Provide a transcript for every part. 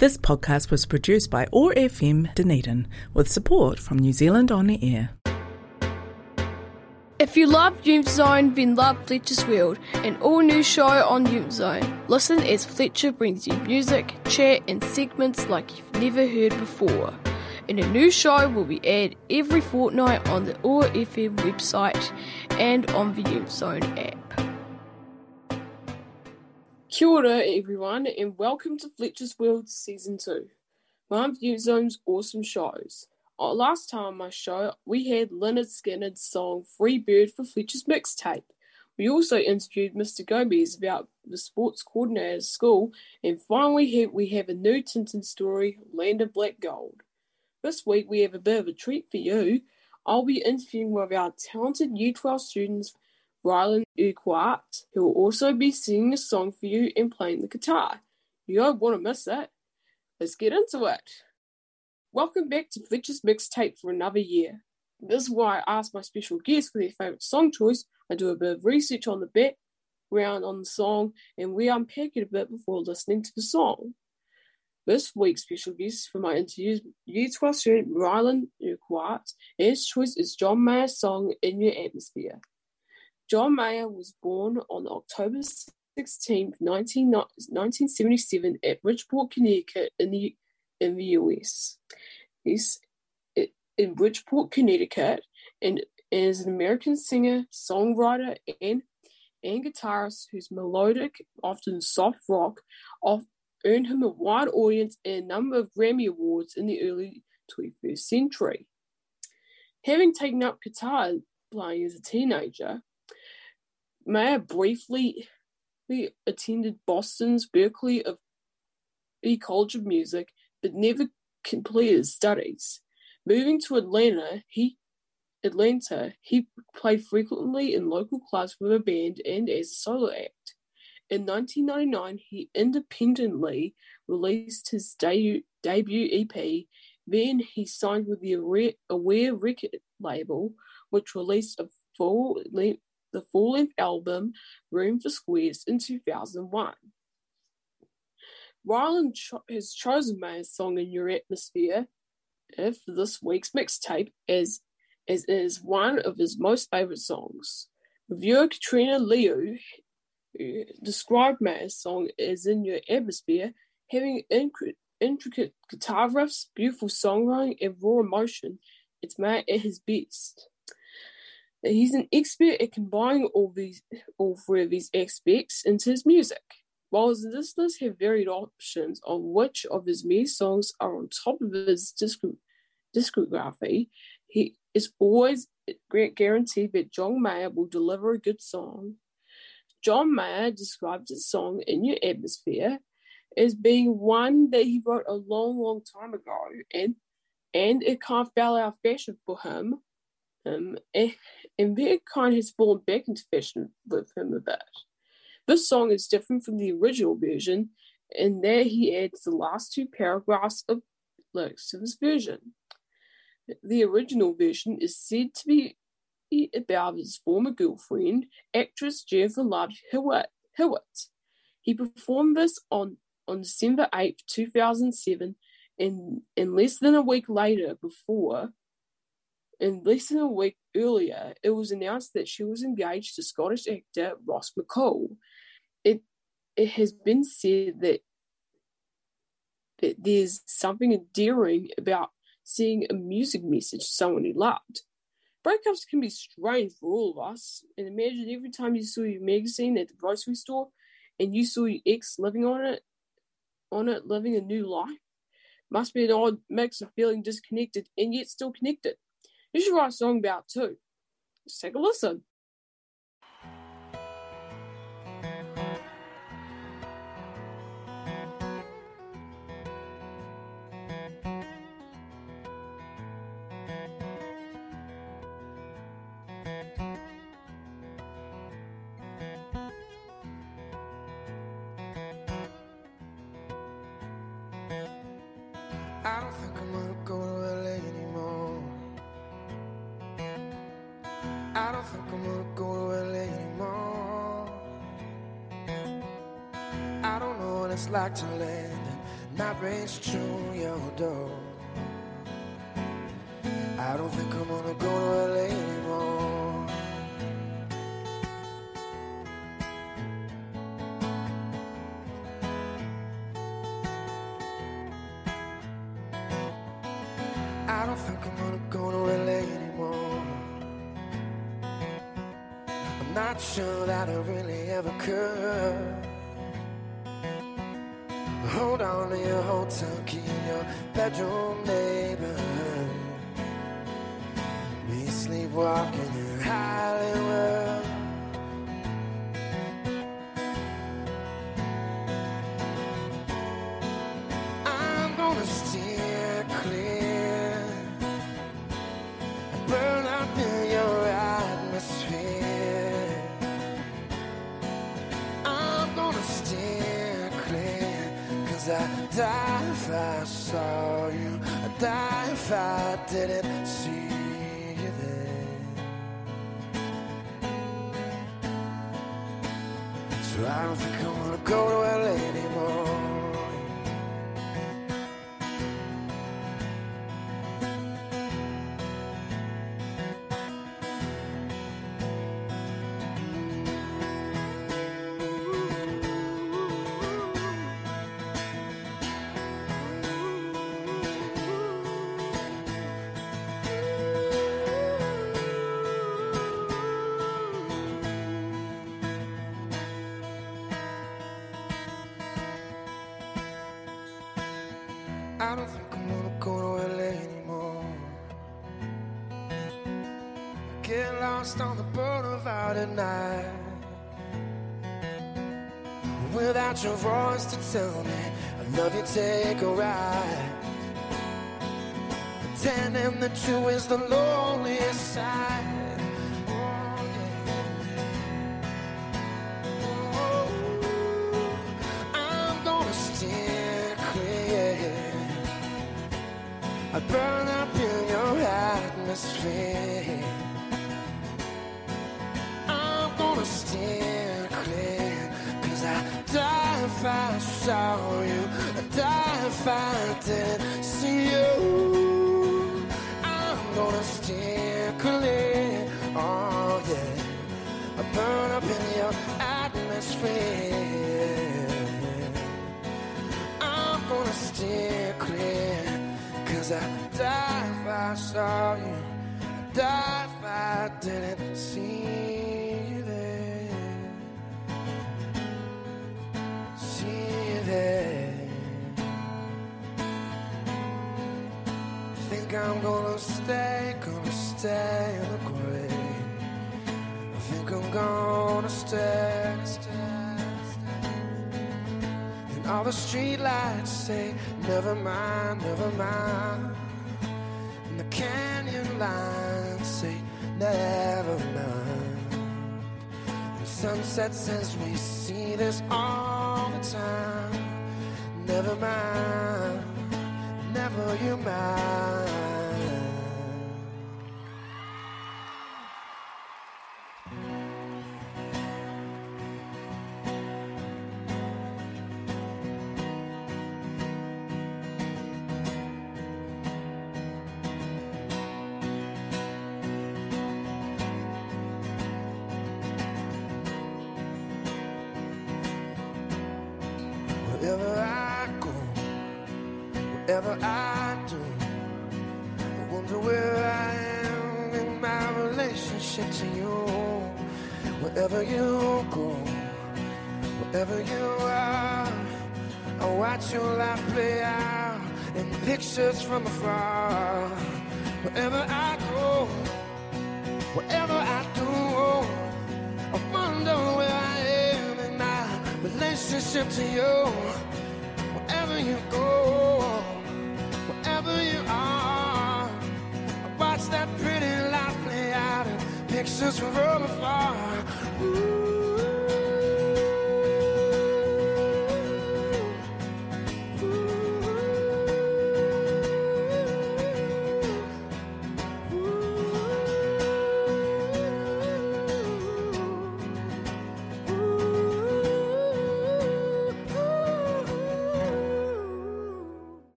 This podcast was produced by OAR FM Dunedin with support from New Zealand On the Air. If you love Youth Zone, then love Fletcher's World, an all new show on Youth Zone. Listen as Fletcher brings you music, chat, and segments like you've never heard before. And a new show will be aired every fortnight on the OAR FM website and on the Youth Zone app. Kia ora, everyone, and welcome to Fletcher's World Season 2, one of Youth Zone's awesome shows. Uh, last time on my show, we had Lynyrd Skynyrd's song Free Bird for Fletcher's mixtape. We also interviewed Mr. Gomez about the sports coordinator at school, and finally, we have a new Tintin story, Land of Black Gold. This week, we have a bit of a treat for you. I'll be interviewing one of our talented U12 students Rylan Urquhart, who will also be singing a song for you and playing the guitar. You don't want to miss it. Let's get into it. Welcome back to Fletcher's Mixtape for another year. This is why I ask my special guests for their favourite song choice. I do a bit of research on the background on the song and we unpack it a bit before listening to the song. This week's special guest for my interview is U12 student Rylan Urquhart. His choice is John Mayer's song In Your Atmosphere. John Mayer was born on October 16, 1977 at Bridgeport, Connecticut in the, in the US. He's in Bridgeport, Connecticut, and is an American singer, songwriter, and, and guitarist whose melodic, often soft rock, earned him a wide audience and a number of Grammy Awards in the early 21st century. Having taken up guitar playing as a teenager, Mayer briefly attended Boston's Berklee College of Music, but never completed studies. Moving to Atlanta, he Atlanta, he played frequently in local clubs with a band and as a solo act. In 1999, he independently released his debut, debut EP. Then he signed with the Aware record label, which released a full length the full length album Room for Squares in 2001. Rylan cho- has chosen my song in your atmosphere for this week's mixtape as, as is one of his most favourite songs. Reviewer Katrina Liu described Mayer's song as in your atmosphere, having inc- intricate guitar riffs, beautiful songwriting, and raw emotion. It's Mayer at his best. He's an expert at combining all these, all three of these aspects into his music. While his listeners have varied options on which of his many songs are on top of his discography, he is always guaranteed that John Mayer will deliver a good song. John Mayer describes his song In Your Atmosphere as being one that he wrote a long, long time ago, and and it kind of fell out of fashion for him um, and kind has fallen back into fashion with him a bit. This song is different from the original version, and there he adds the last two paragraphs of lyrics to this version. The original version is said to be about his former girlfriend, actress Jennifer Love Hewitt. Hewitt. He performed this on, on December 8, 2007, and, and less than a week later, before and less than a week earlier, it was announced that she was engaged to Scottish actor Ross McCall. It it has been said that that there's something endearing about seeing a music message to someone you loved. Breakups can be strange for all of us, and imagine every time you saw your magazine at the grocery store and you saw your ex living on it, on it, living a new life. Must be an odd mix of feeling disconnected and yet still connected. You should write a song about too. Just take a listen. It's like to land in not race to your door. I don't think I'm gonna go to LA neighborhood. Me sleepwalking lost on the boulevard at night. Without your voice to tell me, I love you, take a ride. Pretending that two is the loneliest side. Oh. Oh, I'm gonna clear. I burn up in your atmosphere. Saw you. I die if I didn't see you. I'm gonna steer clear. Oh yeah. I burn up in your atmosphere. I'm gonna steer clear. Cause I die if I saw you. I die all the streetlights say, never mind, never mind. And the canyon lines say, never mind. And sunset says we see this all the time. Never mind, Wherever I go, whatever I do, I wonder where I am in my relationship to you. Wherever you go, wherever you are, I watch your life play out in pictures from afar. Wherever I go, wherever I relationship to you. Wherever you go, wherever you are, I watch that pretty life play out in pictures from afar. Wow!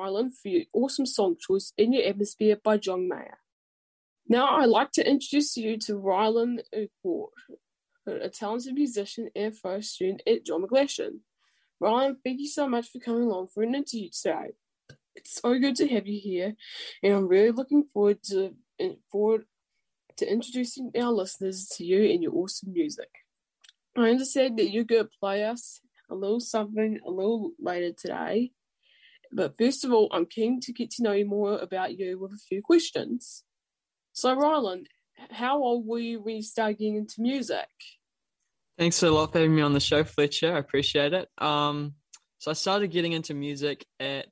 Thanks, Rylan, for your awesome song choice in your atmosphere by John Mayer. Now I'd like to introduce you to Rylan Urquhart, a talented musician and first student at John McGlashan. Rylan, thank you so much for coming along for an interview today. It's so good to have you here, and I'm really looking forward to forward to introducing our listeners to you and your awesome music. I understand that you're going to play us a little something a little later today, but first of all, I'm keen to get to know more about you with a few questions. So, Rylan, how old were you when you started getting into music? Thanks a lot for having me on the show, Fletcher. I appreciate it. Um, so I started getting into music at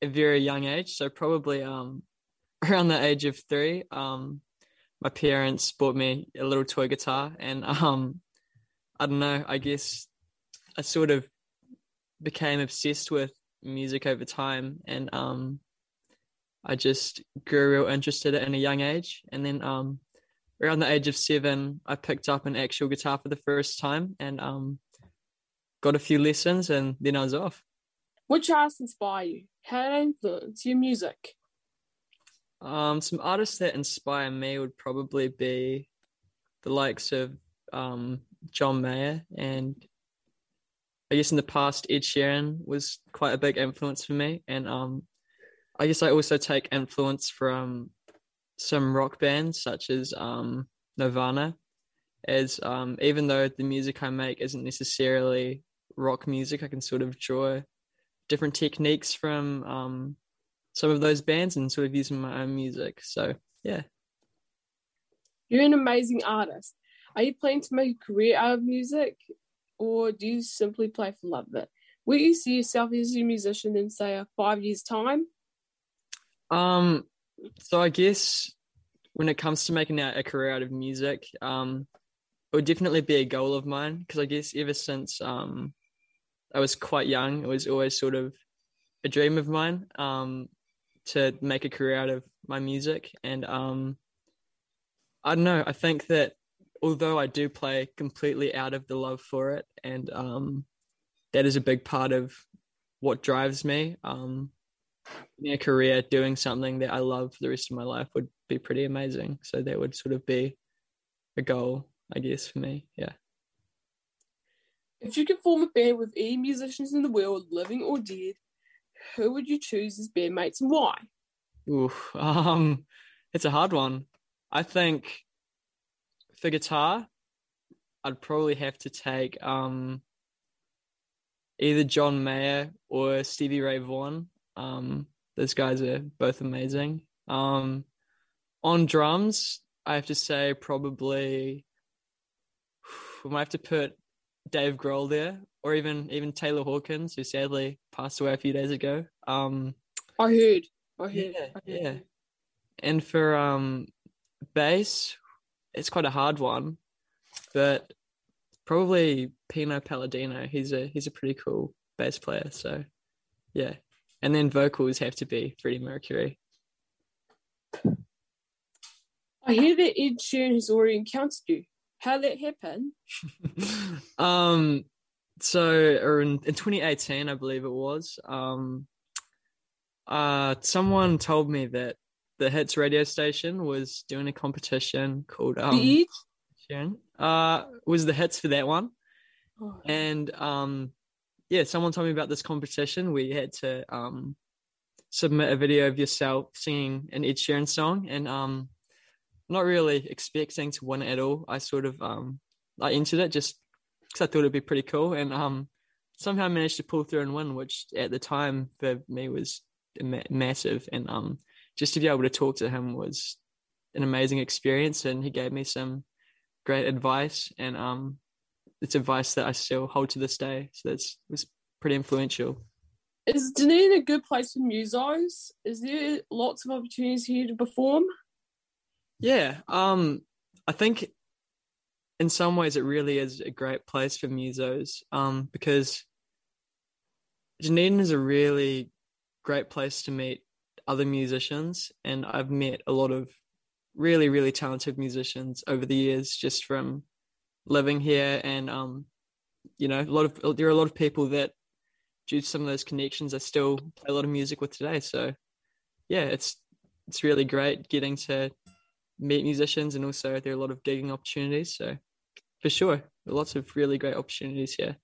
a very young age, so probably um, around the age of three. Um, my parents bought me a little toy guitar, and um, I don't know. I guess I sort of became obsessed with music over time, and um, I just grew real interested in a young age. And then um, around the age of seven, I picked up an actual guitar for the first time, and um, got a few lessons, and then I was off. Which artists inspire you? How did they influence your music? Um, some artists that inspire me would probably be the likes of um, John Mayer and I guess in the past Ed Sheeran was quite a big influence for me and um, I guess I also take influence from some rock bands such as um, Nirvana as um, even though the music I make isn't necessarily rock music I can sort of draw different techniques from um, some of those bands and sort of using my own music. So yeah. You're an amazing artist. Are you planning to make a career out of music or do you simply play for love of it? Will you see yourself as a musician in say a five years time? Um so I guess when it comes to making a, career out of music, um it would definitely be a goal of mine because I guess ever since um I was quite young, it was always sort of a dream of mine. Um to make a career out of my music. And um, I don't know. I think that although I do play completely out of the love for it, and um, that is a big part of what drives me. Um, in a career doing something that I love for the rest of my life would be pretty amazing. So that would sort of be a goal, I guess, for me. Yeah. If you could form a band with any musicians in the world, living or dead, who would you choose as bandmates and why? Oof, um, it's a hard one. I think for guitar, I'd probably have to take um, either John Mayer or Stevie Ray Vaughan. Um, those guys are both amazing. Um, on drums, I have to say probably we might have to put Dave Grohl there, or even even Taylor Hawkins, who sadly passed away a few days ago. Um, I heard. I heard. Yeah, I heard. yeah. And for um, bass, it's quite a hard one, but probably Pino Palladino. He's a he's a pretty cool bass player. So, yeah. And then vocals have to be Freddie Mercury. I hear that Ed Sheeran has already encountered you. How did that happen? um, so in, in 2018, I believe it was, um, uh, someone told me that the Hits radio station was doing a competition called um, the Sharon, uh, was the Hits for that one, oh. and um, yeah, someone told me about this competition. We had to um, submit a video of yourself singing an Ed Sheeran song, and um, not really expecting to win at all. I sort of um, I entered it just because I thought it'd be pretty cool, and um, somehow managed to pull through and win, which at the time for me was ma- massive. And um, just to be able to talk to him was an amazing experience, and he gave me some great advice, and um, it's advice that I still hold to this day. So that's was pretty influential. Is Dunedin a good place for musos? Is there lots of opportunities here to perform? Yeah, um, I think in some ways it really is a great place for musos um, because Dunedin is a really great place to meet other musicians, and I've met a lot of really, really talented musicians over the years just from living here, and um, you know, a lot of there are a lot of people that due to some of those connections, I still play a lot of music with today. So yeah, it's it's really great getting to meet musicians, and also there are a lot of gigging opportunities. So for sure, lots of really great opportunities here.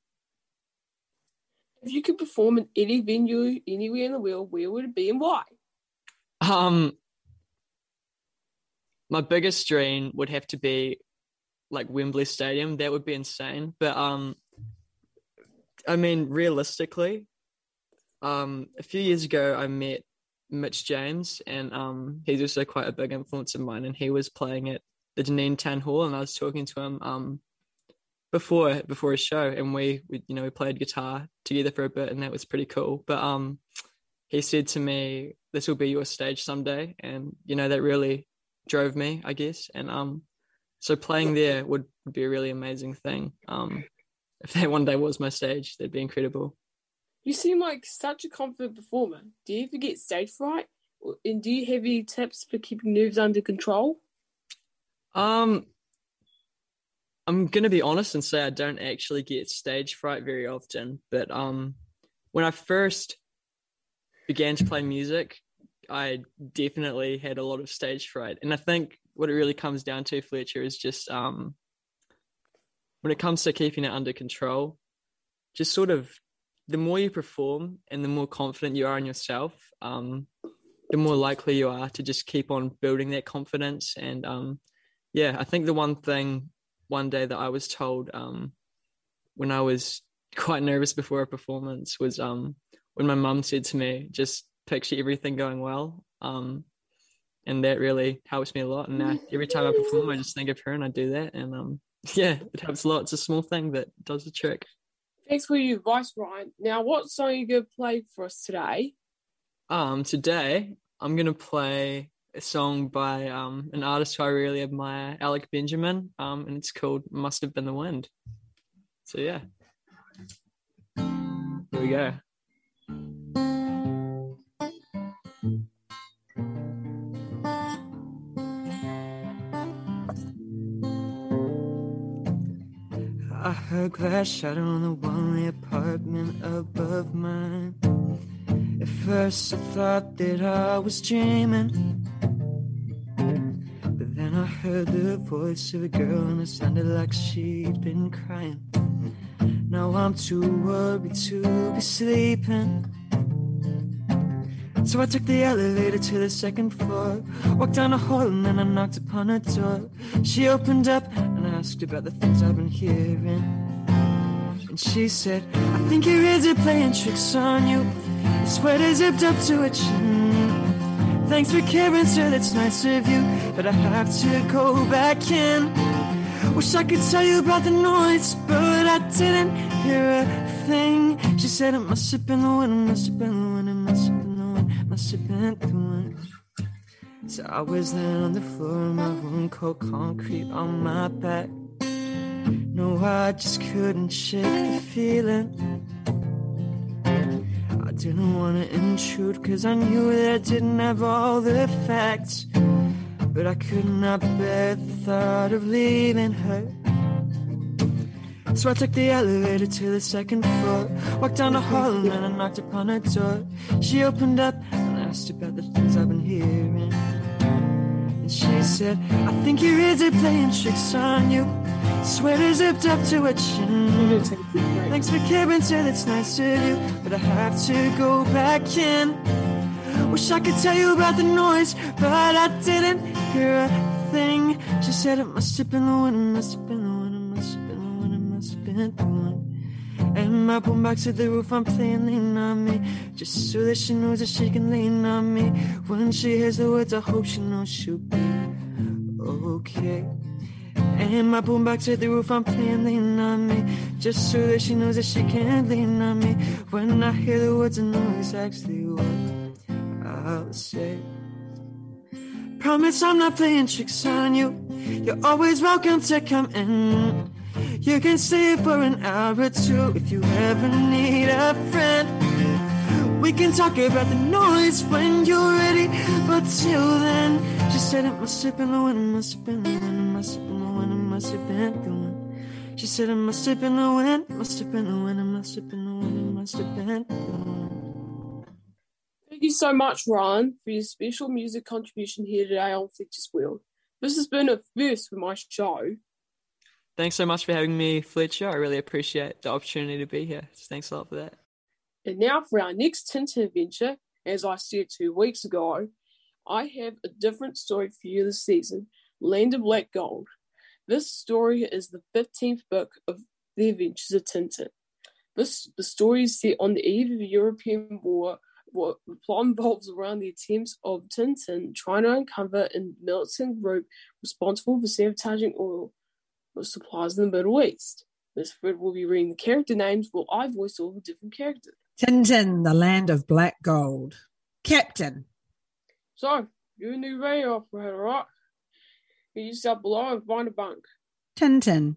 If you could perform in any venue anywhere in the world, where would it be and why? Um, my biggest dream would have to be like Wembley Stadium. That would be insane. But um, I mean, realistically, um, a few years ago, I met Mitch James, and um, he's also quite a big influence of mine. And he was playing at the Dunedin Town Hall, and I was talking to him um before before his show, and we, we you know we played guitar together for a bit, and that was pretty cool. But um, he said to me, "This will be your stage someday," and you know that really drove me, I guess. And um, so playing there would, would be a really amazing thing. Um, if that one day was my stage, that'd be incredible. You seem like such a confident performer. Do you ever get stage fright? And do you have any tips for keeping nerves under control? Um, I'm gonna be honest and say I don't actually get stage fright very often. But um, when I first began to play music, I definitely had a lot of stage fright, and I think what it really comes down to, Fletcher, is just um, when it comes to keeping it under control, just sort of the more you perform and the more confident you are in yourself, um, the more likely you are to just keep on building that confidence. And um, yeah, I think the one thing one day that I was told um, when I was quite nervous before a performance was um, when my mum said to me, just picture everything going well. Um, and that really helps me a lot. And now every time I perform, I just think of her and I do that. And um, yeah, it helps a lot. It's a small thing that does the trick. Thanks for your advice, Ryan. Now, what song are you going to play for us today? Um, today I'm going to play a song by um, an artist who I really admire, Alec Benjamin, um, and it's called "Must Have Been the Wind." So yeah, here we go. I heard glass shatter on the in apartment above mine. At first, I thought that I was dreaming. But then I heard the voice of a girl, and it sounded like she'd been crying. Now I'm too worried to be sleeping. So I took the elevator to the second floor, walked down the hall, and then I knocked upon her door. She opened up and asked about the things I've been hearing. And she said, I think your ears are playing tricks on you. Your sweater zipped up to her hmm? chin. Thanks for caring, sir, that's nice of you. But I have to go back in. Wish I could tell you about the noise, but I didn't hear a thing. She said it must have been the wind, it must have been the wind, it must have been the wind, must have been the wind. So I was laying on the floor in my room, cold concrete on my back. No, I just couldn't shake the feeling. I didn't want to intrude, cause I knew that I didn't have all the facts. But I could not bear the thought of leaving her. So I took the elevator to the second floor, walked down the hall, and then I knocked upon her door. She opened up and asked about the things I've been hearing. And she said, I think your ears are playing tricks on you. Sweater zipped up to her chin. Thanks for caring, sir, that's nice of you. But I have to go back in. Wish I could tell you about the noise, but I didn't hear a thing. She said it must have been the wind, it must have been the wind, it must have been the wind, it must have been the wind. And my boombox to the roof, I'm playing lean on me, just so that she knows that she can lean on me. When she hears the words, I hope she knows she'll be okay. And my boombox to the roof, I'm playing lean on me, just so that she knows that she can lean on me. When I hear the words, I know exactly what. Say. Promise I'm not playing tricks on you. You're always welcome to come in. You can stay for an hour or two if you ever need a friend. We can talk about the noise when you're ready, but till then, she said it must have been the it must have been the it must have been the it must have been the wind. She said it must have been the wind, must have been the wind, must have been the wind, must have been gone. Thank you so much, Ryan, for your special music contribution here today on Fletcher's World. This has been a first for my show. Thanks so much for having me, Fletcher. I really appreciate the opportunity to be here. Thanks a lot for that. And now for our next Tintin adventure, as I said two weeks ago, I have a different story for you this season Land of Black Gold. This story is the 15th book of The Adventures of Tintin. This, the story is set on the eve of the European War. What the plot involves around the attempts of Tintin trying to uncover a militant group responsible for sabotaging oil supplies in the Middle East. This thread will be reading the character names while I voice all the different characters. Tintin, the land of black gold. Captain. So, you're a new radio operator, right? Get yourself below and find a bunk. Tintin.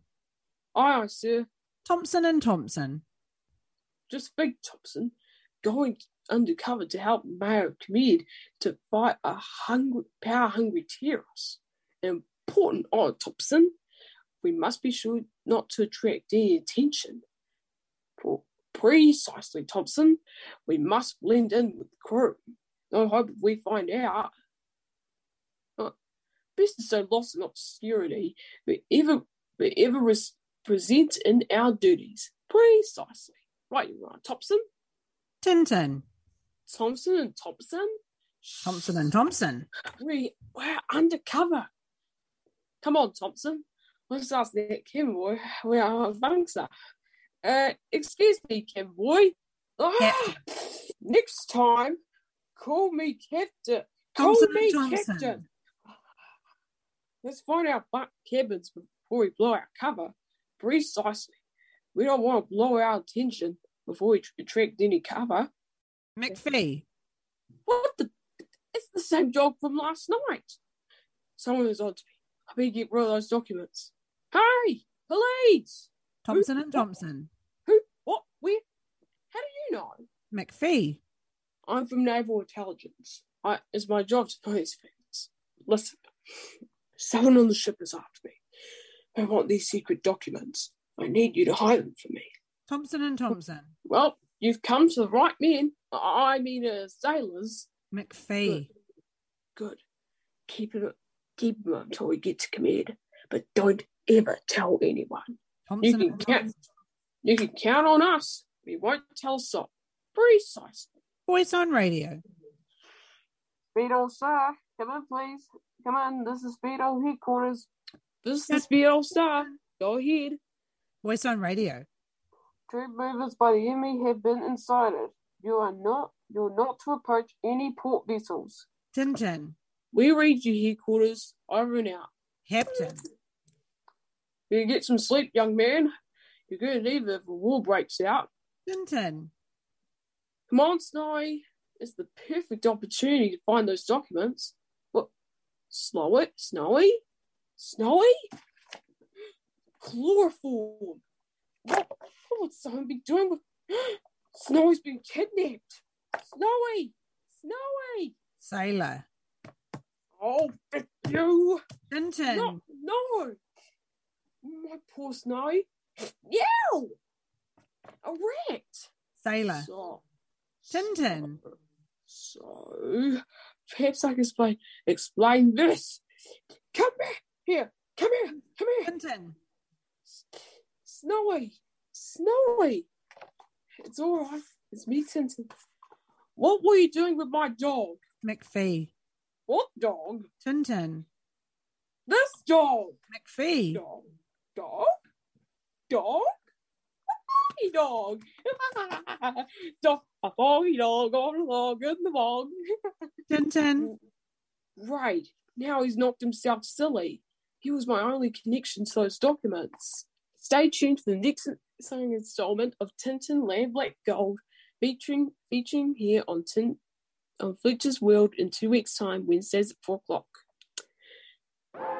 Aye, aye, sir. Thompson and Thompson. Just Big Thompson going undercover to help Mayor Comede to fight a hungry, power-hungry terrorist. Important, oh, Thompson. We must be sure not to attract any attention. Precisely, Thompson. We must blend in with the crew. No hope we find out. Uh, best to stay lost in obscurity, but ever, but ever res- present in our duties. Precisely. Right, you are, Thompson. Tintin. Thompson and Thompson. Thompson and Thompson. We, we're undercover. Come on, Thompson. Let's ask that Kim boy where our bunks are. Uh, excuse me, Kim boy. Ah, Yeah. Next time, call me Captain. Call Thompson me Thompson. Captain. Let's find our bunk cabins before we blow our cover. Precisely. We don't want to blow our attention before we attract any cover. McPhee. What the? It's the same job from last night. Someone is on to me. I better get rid of those documents. Hey, police! Thompson and Thompson. Who? What? Where? How do you know? McPhee. I'm from Naval Intelligence. I, it's my job to know these things. Listen, someone on the ship is after me. I want these secret documents. I need you to hide them for me. Thompson and Thompson. Well, you've come to the right men. I mean, uh, sailors. McPhee. Good. Keep it. Keep them until we get to command, but don't ever tell anyone. You can count. Thompson. You can count on us. We won't tell so. Precisely. Voice on radio. Speedol, sir. Come in, please. Come in. This is Speedol headquarters. This is the Speedol Star. Go ahead. Voice on radio. Troop movements by the enemy have been incited. You are not. You're not to approach any port vessels. Tintin. We read you headquarters. Over and out. Captain. You get some sleep, young man. You're going to need it if a war breaks out. Tintin. Come on, Snowy. It's the perfect opportunity to find those documents. What? Slow it, Snowy? Snowy? Snowy? Chloroform. What, what would someone be doing with. Snowy's been kidnapped. Snowy! Snowy! Sailor. Oh, you! Tintin. No, no! My poor Snowy. Yow! A rat! Sailor. So, Tintin. So, perhaps I can explain, explain this. Come back here. Come here. Come here. Tintin. Snowy. Snowy. It's all right. It's me, Tintin. What were you doing with my dog? McPhee. What dog? Tintin. This dog. McPhee. Dog. Dog? Dog? A dog. dog. A foggy dog oh, on a log in the bog. Tintin. Right. Now he's knocked himself silly. He was my only connection to those documents. Stay tuned for the next exciting installment of Tintin Land Black Gold, featuring featuring here on Tin on Fletcher's World in two weeks' time, Wednesdays at four o'clock.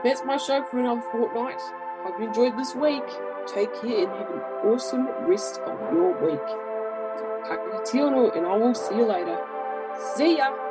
That's my show for another fortnight. Hope you enjoyed this week. Take care and have an awesome rest of your week. Ka kite ano, and I will see you later. See ya!